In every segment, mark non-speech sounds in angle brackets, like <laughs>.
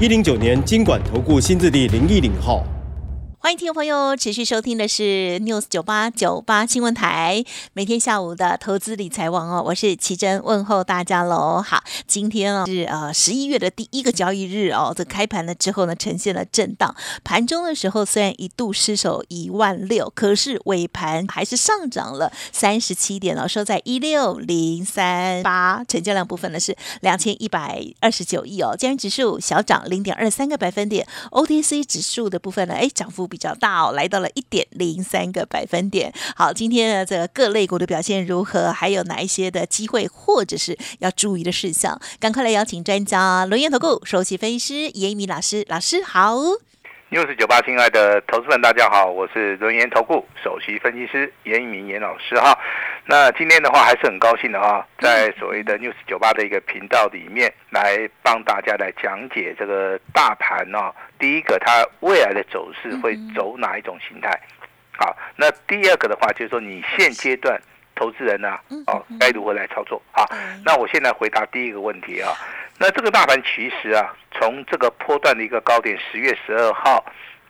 一零九年经管投顾新字第零一零号。欢迎听众朋友持续收听的是 News 九八九八新闻台，每天下午的投资理财网哦，我是奇珍问候大家喽。好，今天哦是呃十一月的第一个交易日哦，这开盘了之后呢呈现了震荡，盘中的时候虽然一度失守一万六，可是尾盘还是上涨了三十七点哦，收在一六零三八，成交量部分呢是两千一百二十九亿哦，加元指数小涨零点二三个百分点，OTC 指数的部分呢，哎涨幅。比较大哦，来到了一点零三个百分点。好，今天的这个各类股的表现如何？还有哪一些的机会，或者是要注意的事项？赶快来邀请专家轮研投顾首席分析师严一鸣老师。老师好。六四九八，亲爱的投资们，大家好，我是轮研投顾首席分析师严一鸣严老师哈。那今天的话还是很高兴的哈，在所谓的 news 九八的一个频道里面来帮大家来讲解这个大盘哦。第一个，它未来的走势会走哪一种形态？好，那第二个的话就是说，你现阶段投资人呢，哦，该如何来操作？好，那我现在回答第一个问题啊。那这个大盘其实啊，从这个波段的一个高点，十月十二号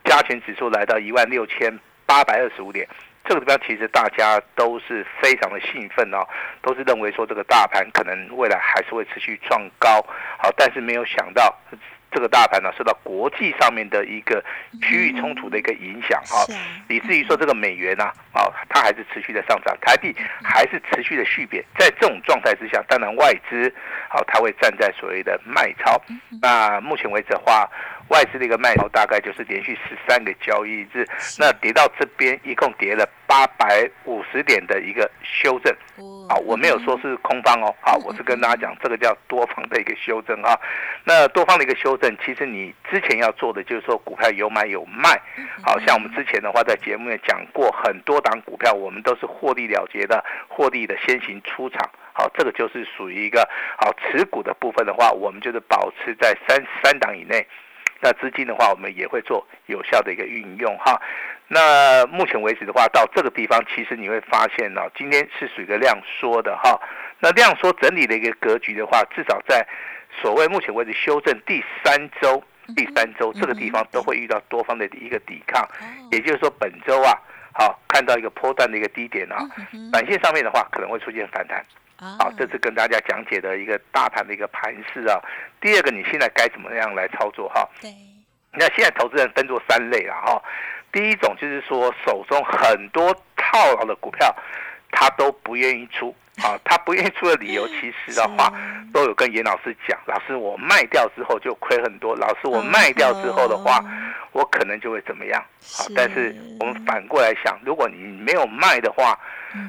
加权指数来到一万六千八百二十五点。这个地方其实大家都是非常的兴奋哦，都是认为说这个大盘可能未来还是会持续创高，好，但是没有想到。这个大盘呢，受到国际上面的一个区域冲突的一个影响啊，以至于说这个美元呢，啊，它还是持续的上涨，台币还是持续的续贬。在这种状态之下，当然外资，好，它会站在所谓的卖超。那目前为止的话，外资的一个卖超大概就是连续十三个交易日，那跌到这边一共跌了八百五十点的一个修正。啊，我没有说是空方哦，好，我是跟大家讲，这个叫多方的一个修正啊。那多方的一个修正，其实你之前要做的就是说股票有买有卖，好像我们之前的话在节目也讲过很多档股票，我们都是获利了结的，获利的先行出场，好，这个就是属于一个好持股的部分的话，我们就是保持在三三档以内。那资金的话，我们也会做有效的一个运用哈。那目前为止的话，到这个地方，其实你会发现呢，今天是属于一个量缩的哈。那量缩整理的一个格局的话，至少在所谓目前为止修正第三周、第三周这个地方都会遇到多方的一个抵抗，也就是说本周啊，好看到一个波段的一个低点啊，短线上面的话可能会出现反弹。好，这是跟大家讲解的一个大盘的一个盘势啊。第二个，你现在该怎么样来操作哈？对，那现在投资人分作三类了哈。第一种就是说，手中很多套牢的股票，他都不愿意出。啊。他不愿意出的理由，其实的话，都有跟严老师讲。老师，我卖掉之后就亏很多。老师，我卖掉之后的话，我可能就会怎么样？好，但是我们反过来想，如果你没有卖的话，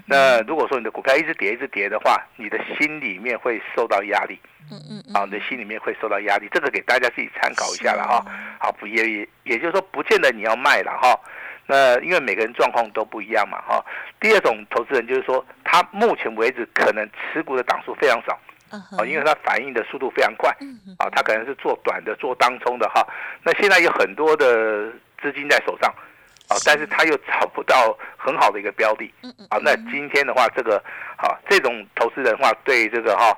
那如果说你的股票一直跌一直跌的话，你的心里面会受到压力，嗯嗯，啊，你的心里面会受到压力，这个给大家自己参考一下了哈。好，不也也也就是说，不见得你要卖了哈。那因为每个人状况都不一样嘛哈。第二种投资人就是说，他目前为止可能持股的档数非常少，啊，因为他反应的速度非常快，啊，他可能是做短的做当冲的哈。那现在有很多的资金在手上。啊，但是他又找不到很好的一个标的，啊，那今天的话，这个，好，这种投资人的话，对这个哈，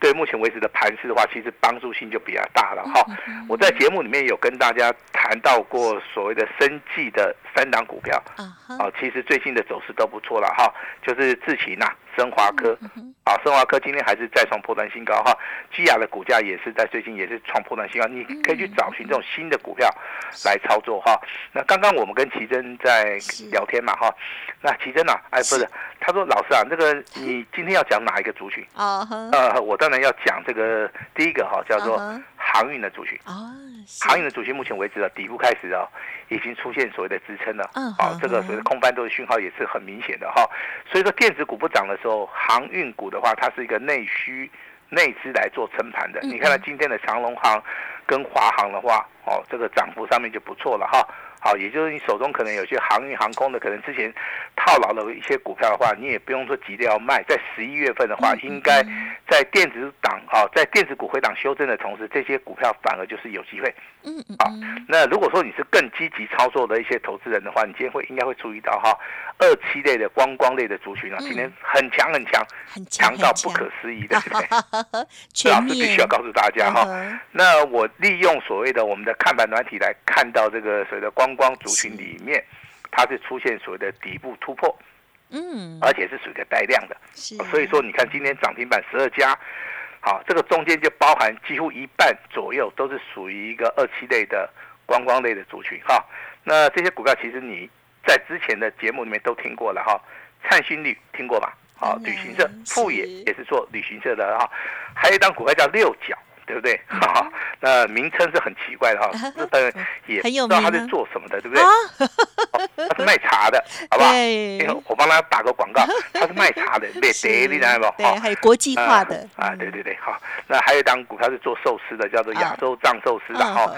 对目前为止的盘势的话，其实帮助性就比较大了哈。我在节目里面有跟大家谈到过所谓的生计的三档股票，啊，其实最近的走势都不错了哈，就是智勤呐。升华科，啊，升华科今天还是再创破断新高哈。基亚的股价也是在最近也是创破断新高，你可以去找寻这种新的股票来操作哈。那刚刚我们跟奇珍在聊天嘛哈，那奇珍啊，哎不是，他说老师啊，那个你今天要讲哪一个族群？啊，呃，我当然要讲这个第一个哈，叫做航运的族群。啊，航运的族群目前为止的底部开始啊。已经出现所谓的支撑了，嗯好，这个所谓的空翻多的讯号也是很明显的哈。所以说电子股不涨的时候，航运股的话，它是一个内需内资来做撑盘的。你看到今天的长隆行跟华航的话，哦，这个涨幅上面就不错了哈。好，也就是你手中可能有些航运航空的，可能之前套牢的一些股票的话，你也不用说急着要卖。在十一月份的话，应该在电子档啊，在电子股回档修正的同时，这些股票反而就是有机会。嗯嗯。好，那如果说你是更积极操作的一些投资人的话，你今天会应该会注意到哈，二期类的观光类的族群啊，今天很强很强，强到不可思议的。<laughs> <laughs> 老师必须要告诉大家哈，那我利用所谓的我们的看板软体来看到这个所谓的观。光族群里面，它是出现所谓的底部突破，嗯，而且是属于带量的，所以说你看今天涨停板十二家，好，这个中间就包含几乎一半左右都是属于一个二期类的观光类的族群，哈，那这些股票其实你在之前的节目里面都听过了哈，灿星旅听过吧？好，旅行社富野也是做旅行社的哈，还有一张股票叫六角。对不对？<laughs> 好，那名称是很奇怪的哈，日本人也不知道他在做什么的，对不对？<laughs> 他是卖茶的，<laughs> 好不好？我帮他打个广告，他是卖茶的，对对，你知道不？对，还有国际化的啊，对对对，好。那还有一档股票是做寿司的，叫做亚洲藏寿司的哈，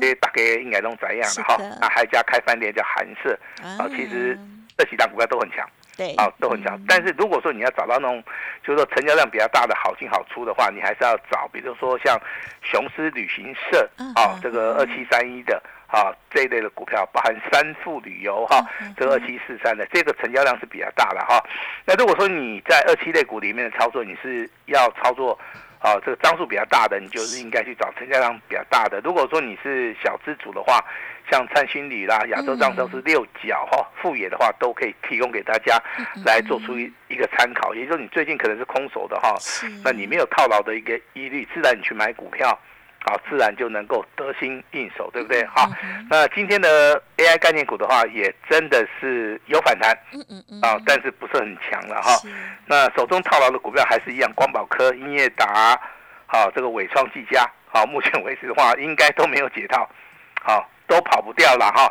这大概应该都怎样的哈？那还有一家开饭店叫韩式，啊，其实这几档股票都很强。对，啊，都很强。但是如果说你要找到那种，就是说成交量比较大的好进好出的话，你还是要找，比如说像雄狮旅行社啊，这个二七三一的啊这一类的股票，包含三富旅游哈，这个二七四三的，这个成交量是比较大的哈。那如果说你在二七类股里面的操作，你是要操作。啊，这个张数比较大的，你就是应该去找成交量比较大的。如果说你是小资主的话，像灿星旅啦、亚洲藏都是六角哈、富野的话，都可以提供给大家来做出一一个参考。也就是，你最近可能是空手的哈，那你没有套牢的一个疑虑，自然你去买股票。好，自然就能够得心应手，对不对？好，那今天的 AI 概念股的话，也真的是有反弹，嗯嗯嗯，啊，但是不是很强了哈。那手中套牢的股票还是一样，光宝科、英业达，好，这个伟创、技嘉，好，目前为止的话，应该都没有解套，好，都跑不掉了哈。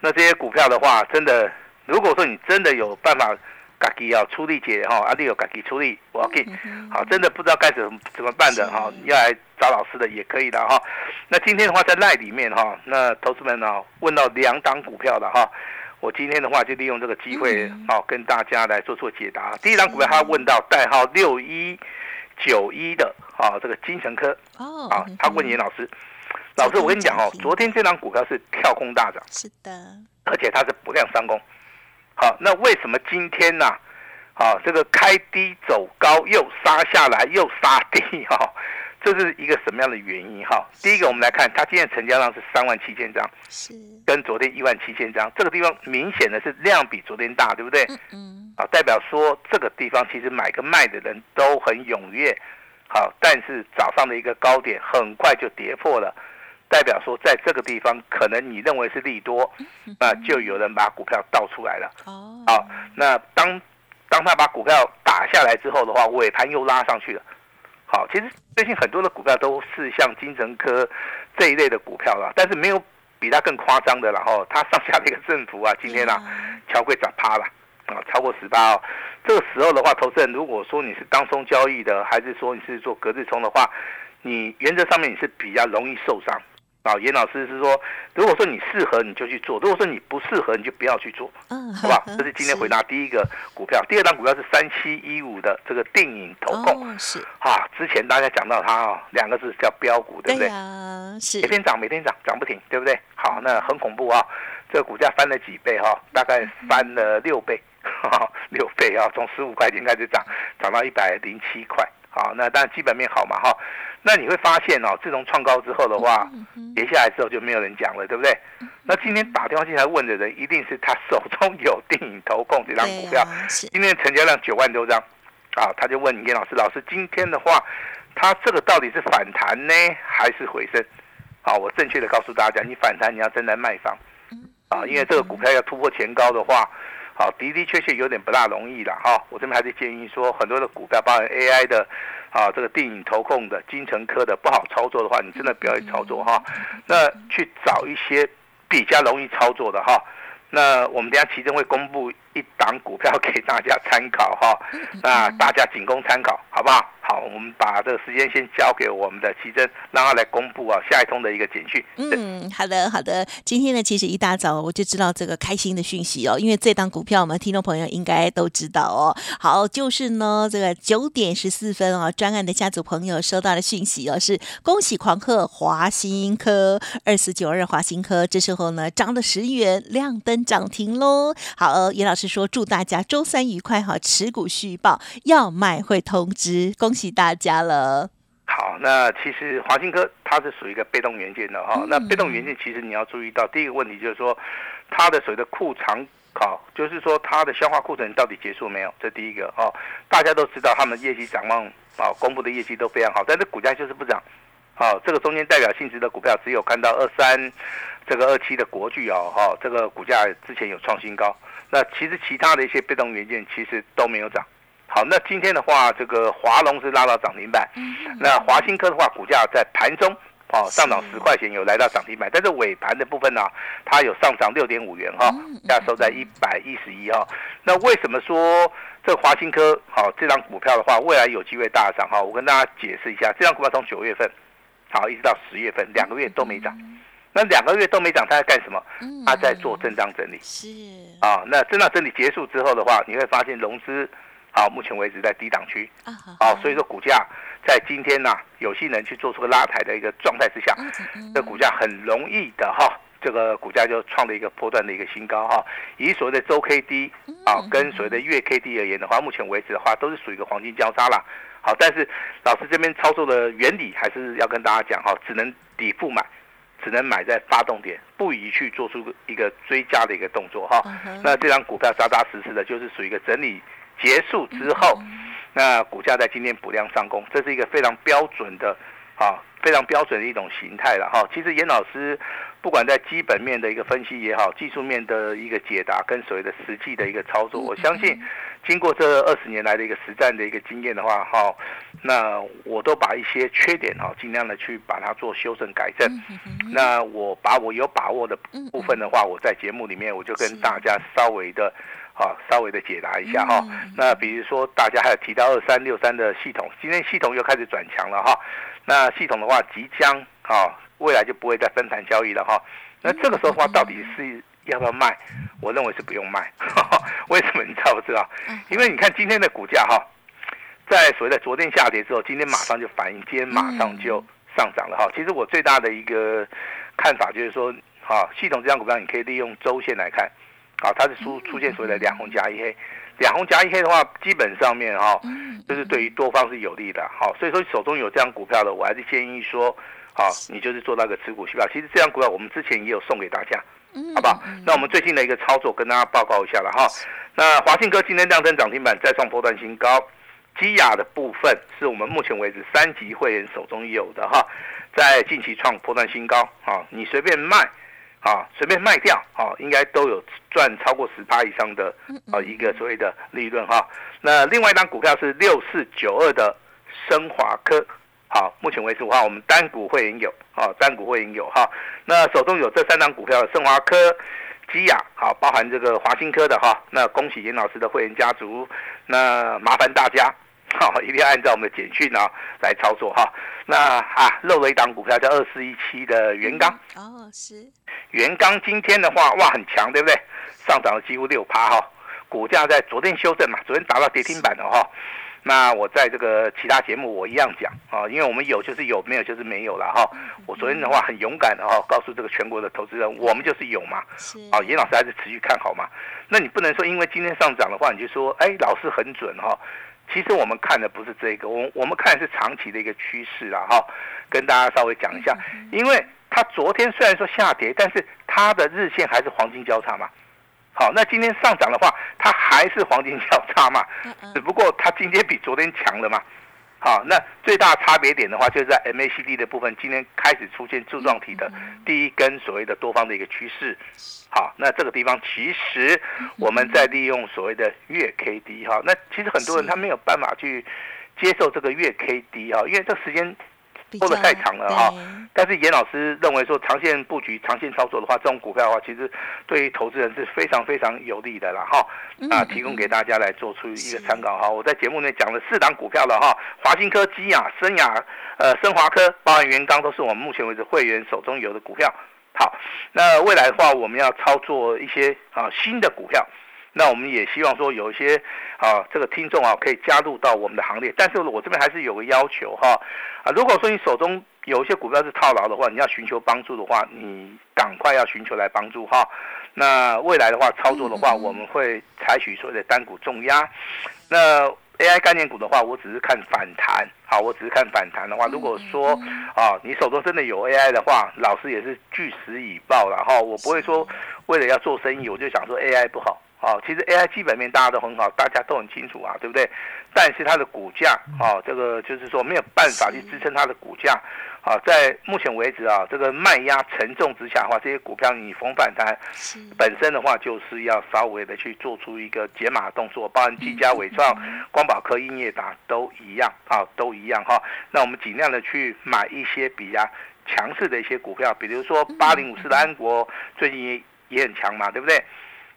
那这些股票的话，真的，如果说你真的有办法。自己要出力解哈，阿弟有自己出力，我给好，真的不知道该怎怎么办的哈，要来找老师的也可以的哈。那今天的话在赖里面哈，那投资们呢问到两档股票的哈，我今天的话就利用这个机会好跟大家来做做解答。第一档股票他问到代号六一九一的啊，这个金城科哦，啊，他问严老师，老师我跟你讲哦，昨天这档股票是跳空大涨，是的，而且它是不量上攻。好，那为什么今天呢？好，这个开低走高，又杀下来，又杀低，哈，<laughs> 这是一个什么样的原因？哈，第一个，我们来看，它今天成交量是三万七千张，是跟昨天一万七千张，这个地方明显的是量比昨天大，对不对？嗯嗯。啊，代表说这个地方其实买跟卖的人都很踊跃，好，但是早上的一个高点很快就跌破了。代表说，在这个地方可能你认为是利多，<laughs> 那就有人把股票倒出来了。哦，好，那当当他把股票打下来之后的话，尾盘又拉上去了。好，其实最近很多的股票都是像金城科这一类的股票了，但是没有比它更夸张的。然后它上下的一个振幅啊，今天啊，桥柜涨趴了啊，超过十八哦。这个时候的话，投资人如果说你是当中交易的，还是说你是做隔日冲的话，你原则上面你是比较容易受伤。啊，严老师是说，如果说你适合，你就去做；如果说你不适合，你就不要去做，嗯，好吧？<laughs> 这是今天回答第一个股票，第二张股票是三七一五的这个电影投控，是啊，之前大家讲到它啊，两个字叫标股，对不对？是每天涨，每天涨，涨不停，对不对？好，那很恐怖啊，这个股价翻了几倍哈？大概翻了六倍，六倍啊，从十五块钱开始涨，涨到一百零七块。好，那当然基本面好嘛哈。那你会发现哦，自从创高之后的话，跌下来之后就没有人讲了，对不对？那今天打电话进来问的人，一定是他手中有电影投控这张股票，今天成交量九万多张，啊，他就问严老师，老师今天的话，他这个到底是反弹呢，还是回升？啊，我正确的告诉大家，你反弹你要正在卖方，啊，因为这个股票要突破前高的话，好的的确确有点不大容易了哈。我这边还是建议说，很多的股票，包含 AI 的。啊，这个电影投控的金城科的不好操作的话，你真的不要去操作哈。那去找一些比较容易操作的哈。那我们等下其中会公布一档股票给大家参考哈。那大家仅供参考，好不好？好，我们把这个时间先交给我们的奇珍，让他来公布啊下一通的一个简讯。嗯，好的，好的。今天呢，其实一大早我就知道这个开心的讯息哦，因为这档股票我们听众朋友应该都知道哦。好，就是呢，这个九点十四分哦，专案的家族朋友收到的讯息哦，是恭喜狂贺华新科二四九二华新科，这时候呢涨了十元，亮灯涨停喽。好，严老师说祝大家周三愉快哈，持股续报，要卖会通知，恭喜大家了。好，那其实华新科它是属于一个被动元件的哈。那被动元件其实你要注意到第一个问题就是说，它的所谓的库藏好，就是说它的消化库存到底结束没有？这第一个哦。大家都知道他们业绩展望啊，公布的业绩都非常好，但是股价就是不涨。好，这个中间代表性质的股票只有看到二三这个二期的国巨哦，哈，这个股价之前有创新高。那其实其他的一些被动元件其实都没有涨。好，那今天的话，这个华龙是拉到涨停板，那华新科的话，股价在盘中哦上涨十块钱，有来到涨停板，但是尾盘的部分呢，它有上涨六点五元哈，价收在一百一十一哈。那为什么说这个华新科好这张股票的话，未来有机会大涨哈？我跟大家解释一下，这张股票从九月份好一直到十月份两个月都没涨，那两个月都没涨，它在干什么？它在做震荡整理。是啊，那震荡整理结束之后的话，你会发现融资。好，目前为止在低档区，好，所以说股价在今天呢，有些人去做出个拉抬的一个状态之下，这股价很容易的哈，这个股价就创了一个波段的一个新高哈。以所谓的周 K D 啊，跟所谓的月 K D 而言的话，目前为止的话都是属于一个黄金交叉啦。好，但是老师这边操作的原理还是要跟大家讲哈，只能底部买，只能买在发动点，不宜去做出一个追加的一个动作哈。那这张股票扎扎实实的，就是属于一个整理。结束之后，那股价在今天补量上攻，这是一个非常标准的，啊，非常标准的一种形态了哈。其实严老师不管在基本面的一个分析也好，技术面的一个解答跟所谓的实际的一个操作，我相信经过这二十年来的一个实战的一个经验的话，哈，那我都把一些缺点哈，尽量的去把它做修正改正。那我把我有把握的部分的话，我在节目里面我就跟大家稍微的。好，稍微的解答一下哈。那比如说，大家还有提到二三六三的系统，今天系统又开始转强了哈。那系统的话，即将哈，未来就不会再分盘交易了哈。那这个时候的话，到底是要不要卖？我认为是不用卖。<laughs> 为什么？你知道不知道？因为你看今天的股价哈，在所谓的昨天下跌之后，今天马上就反应，今天马上就上涨了哈。其实我最大的一个看法就是说，哈，系统这张股票你可以利用周线来看。啊，它是出出现所谓的两红加一黑，两红加一黑的话，基本上面哈，就是对于多方是有利的。好，所以说手中有这样股票的，我还是建议说，好，你就是做那个持股续报。其实这样股票我们之前也有送给大家，好不好？那我们最近的一个操作跟大家报告一下了哈。那华信科今天亮灯涨停板，再创波段新高。基亚的部分是我们目前为止三级会员手中有的哈，在近期创波段新高啊，你随便卖。啊，随便卖掉啊，应该都有赚超过十趴以上的啊一个所谓的利润哈。那另外一张股票是六四九二的升华科，好，目前为止的话，我们单股会员有啊，单股会员有哈。那手中有这三张股票，盛华科、基亚，好，包含这个华新科的哈。那恭喜严老师的会员家族，那麻烦大家。<laughs> 好，一定要按照我们的简讯啊来操作哈。那啊，漏了一档股票叫二四一七的元刚。哦，是。元刚今天的话，哇，很强，对不对？上涨了几乎六趴哈。股价在昨天修正嘛，昨天达到跌停板了哈。那我在这个其他节目我一样讲啊，因为我们有就是有，没有就是没有了哈。我昨天的话很勇敢的哈，告诉这个全国的投资人，我们就是有嘛。是。啊，严老师还是持续看好嘛。那你不能说因为今天上涨的话，你就说哎，老师很准哈。其实我们看的不是这个，我我们看的是长期的一个趋势啦，哈，跟大家稍微讲一下，因为它昨天虽然说下跌，但是它的日线还是黄金交叉嘛，好，那今天上涨的话，它还是黄金交叉嘛，只不过它今天比昨天强了嘛。好，那最大差别点的话，就是在 MACD 的部分，今天开始出现柱状体的第一根所谓的多方的一个趋势。好，那这个地方其实我们在利用所谓的月 K D 哈，那其实很多人他没有办法去接受这个月 K D 哈，因为这个时间拖得太长了哈。但是严老师认为说，长线布局、长线操作的话，这种股票的话，其实对于投资人是非常非常有利的了哈。啊，提供给大家来做出一个参考哈。我在节目内讲了四档股票了哈，华新科、基亚、森雅、呃、升华科、包含元刚，都是我们目前为止会员手中有的股票。好，那未来的话，我们要操作一些啊新的股票。那我们也希望说有一些啊，这个听众啊可以加入到我们的行列，但是我这边还是有个要求哈啊，如果说你手中有一些股票是套牢的话，你要寻求帮助的话，你赶快要寻求来帮助哈。那未来的话操作的话，我们会采取所谓的单股重压。那 AI 概念股的话，我只是看反弹，好，我只是看反弹的话，如果说啊，你手中真的有 AI 的话，老师也是据实以报了哈，我不会说为了要做生意，我就想说 AI 不好。哦，其实 AI 基本面大家都很好，大家都很清楚啊，对不对？但是它的股价，哦，这个就是说没有办法去支撑它的股价。啊，在目前为止啊，这个卖压沉重之下的话，这些股票你逢反弹，本身的话就是要稍微的去做出一个解码动作，包含技嘉、伟创、光宝科、英业达都一样啊，都一样哈。那我们尽量的去买一些比较强势的一些股票，比如说八零五四的安国，最近也也很强嘛，对不对？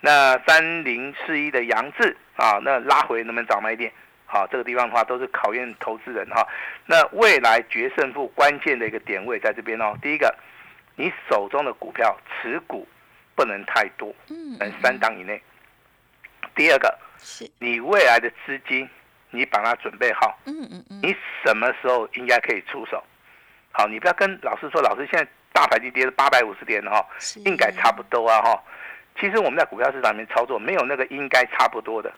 那三零四一的杨志啊，那拉回能不能早买点？好，这个地方的话都是考验投资人哈。那未来决胜负关键的一个点位在这边哦。第一个，你手中的股票持股不能太多，嗯，三档以内。第二个，是你未来的资金，你把它准备好，嗯嗯嗯，你什么时候应该可以出手？好，你不要跟老师说，老师现在大盘已经跌了八百五十点了哈，应该差不多啊哈。其实我们在股票市场里面操作，没有那个应该差不多的，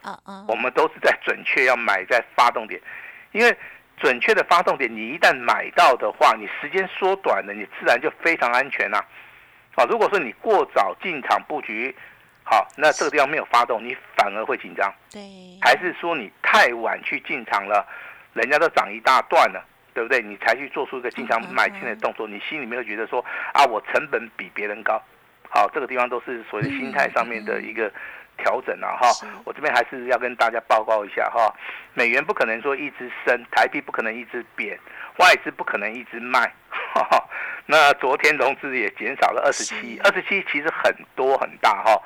我们都是在准确要买在发动点，因为准确的发动点，你一旦买到的话，你时间缩短了，你自然就非常安全啦。好，如果说你过早进场布局，好，那这个地方没有发动，你反而会紧张。对，还是说你太晚去进场了，人家都涨一大段了，对不对？你才去做出一个经常买进的动作，你心里面会觉得说啊，我成本比别人高。好，这个地方都是所谓心态上面的一个调整啊，哈。我这边还是要跟大家报告一下哈，美元不可能说一直升，台币不可能一直贬，外资不可能一直卖。那昨天融资也减少了二十七，二十七其实很多很大哈。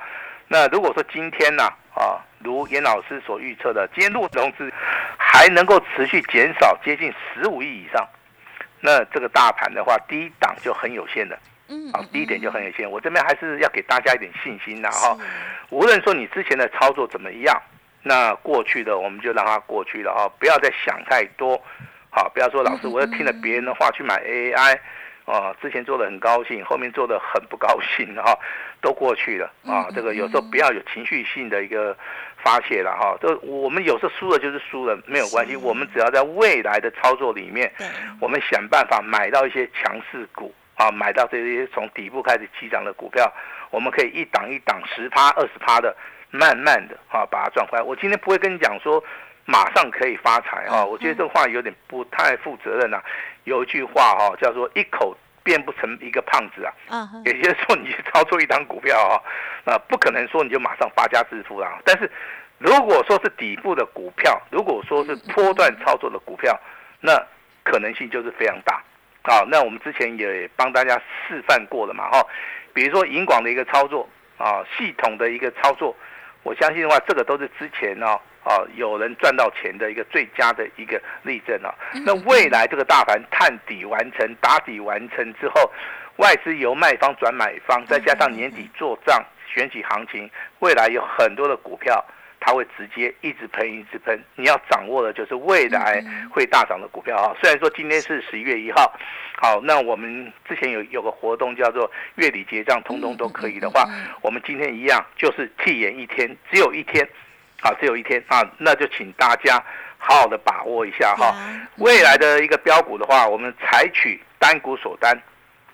那如果说今天呢，啊，如严老师所预测的，今天如果融资还能够持续减少接近十五亿以上，那这个大盘的话，低档就很有限的。嗯，好，第一点就很有限。我这边还是要给大家一点信心的哈。无论说你之前的操作怎么样，那过去的我们就让它过去了哈，不要再想太多。好，不要说老师，我又听了别人的话去买 AI，哦，之前做的很高兴，后面做的很不高兴哈，都过去了啊。这个有时候不要有情绪性的一个发泄了哈。这我们有时候输了就是输了，没有关系。我们只要在未来的操作里面，我们想办法买到一些强势股。啊，买到这些从底部开始起涨的股票，我们可以一档一档十趴、二十趴的，慢慢的啊把它赚回来。我今天不会跟你讲说马上可以发财啊，我觉得这话有点不太负责任啊。有一句话哈，叫做一口变不成一个胖子啊。嗯。也就是说，你操作一档股票啊，那不可能说你就马上发家致富啊。但是如果说是底部的股票，如果说是波段操作的股票，那可能性就是非常大。好，那我们之前也帮大家示范过了嘛，哈，比如说银广的一个操作啊，系统的一个操作，我相信的话，这个都是之前哦，啊，有人赚到钱的一个最佳的一个例证啊。那未来这个大盘探底完成、打底完成之后，外资由卖方转买方，再加上年底做账、选举行情，未来有很多的股票。它会直接一直喷，一直喷。你要掌握的就是未来会大涨的股票啊。虽然说今天是十一月一号，好，那我们之前有有个活动叫做月底结账，通通都可以的话，我们今天一样就是替延一天，只有一天，好，只有一天啊，那就请大家好好的把握一下哈。未来的一个标股的话，我们采取单股锁单，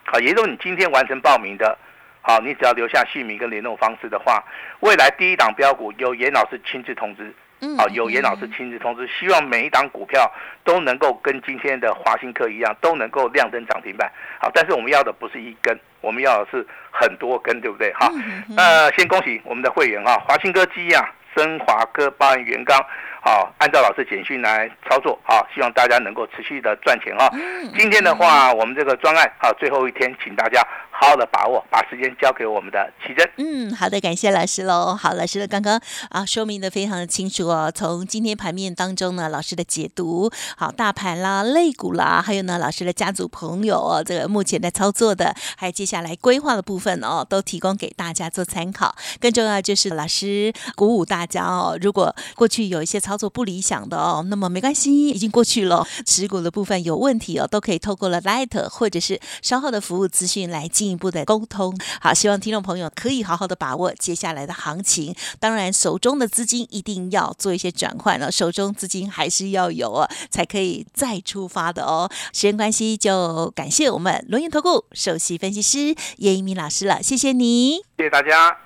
好，也就是你今天完成报名的。好，你只要留下姓名跟联络方式的话，未来第一档标股由严老师亲自通知。嗯，好，由严老师亲自通知，希望每一档股票都能够跟今天的华兴科一样，都能够亮灯涨停板。好，但是我们要的不是一根，我们要的是很多根，对不对？好，那先恭喜我们的会员啊，华兴科基啊，升华科、包含元刚，好，按照老师简讯来操作，好，希望大家能够持续的赚钱哈。今天的话，我们这个专案啊，最后一天，请大家。好好的把握，把时间交给我们的奇珍。嗯，好的，感谢老师喽。好，老师的刚刚啊说明的非常的清楚哦。从今天盘面当中呢，老师的解读，好，大盘啦、类股啦，还有呢，老师的家族朋友哦，这个目前在操作的，还有接下来规划的部分哦，都提供给大家做参考。更重要就是老师鼓舞大家哦，如果过去有一些操作不理想的哦，那么没关系，已经过去了。持股的部分有问题哦，都可以透过了 Light 或者是稍后的服务资讯来进一步的沟通，好，希望听众朋友可以好好的把握接下来的行情。当然，手中的资金一定要做一些转换了，手中资金还是要有哦，才可以再出发的哦。时间关系，就感谢我们轮研投顾首席分析师叶一鸣老师了，谢谢你，谢谢大家。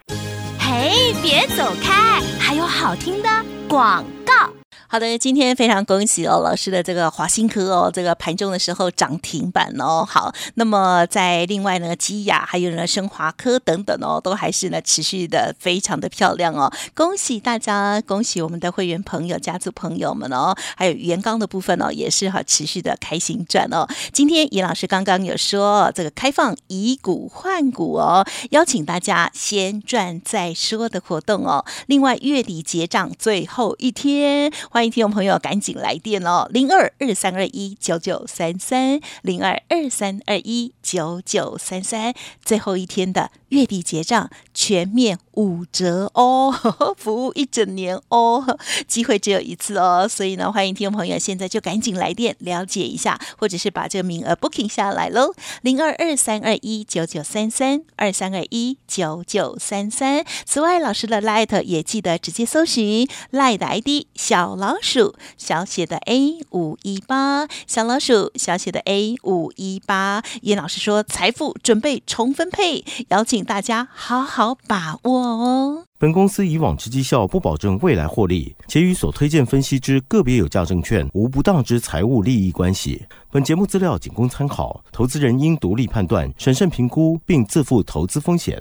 嘿，别走开，还有好听的广告。好的，今天非常恭喜哦，老师的这个华新科哦，这个盘中的时候涨停板哦。好，那么在另外呢，基亚还有呢，升华科等等哦，都还是呢持续的非常的漂亮哦。恭喜大家，恭喜我们的会员朋友、家族朋友们哦，还有元刚的部分哦，也是哈持续的开心赚哦。今天尹老师刚刚有说这个开放以股换股哦，邀请大家先赚再说的活动哦。另外月底结账最后一天。欢迎听众朋友赶紧来电哦，零二二三二一九九三三，零二二三二一九九三三，最后一天的月底结账全面五折哦，<laughs> 服务一整年哦，机会只有一次哦，所以呢，欢迎听众朋友现在就赶紧来电了解一下，或者是把这个名额 booking 下来喽，零二二三二一九九三三二三二一九九三三。此外，老师的 light 也记得直接搜寻 light 的 ID 小老。老鼠小写的 A 五一八，小老鼠小写的 A 五一八。叶老师说：“财富准备重分配，邀请大家好好把握哦。”本公司以往之绩效不保证未来获利，且与所推荐分析之个别有价证券无不当之财务利益关系。本节目资料仅供参考，投资人应独立判断、审慎评估，并自负投资风险。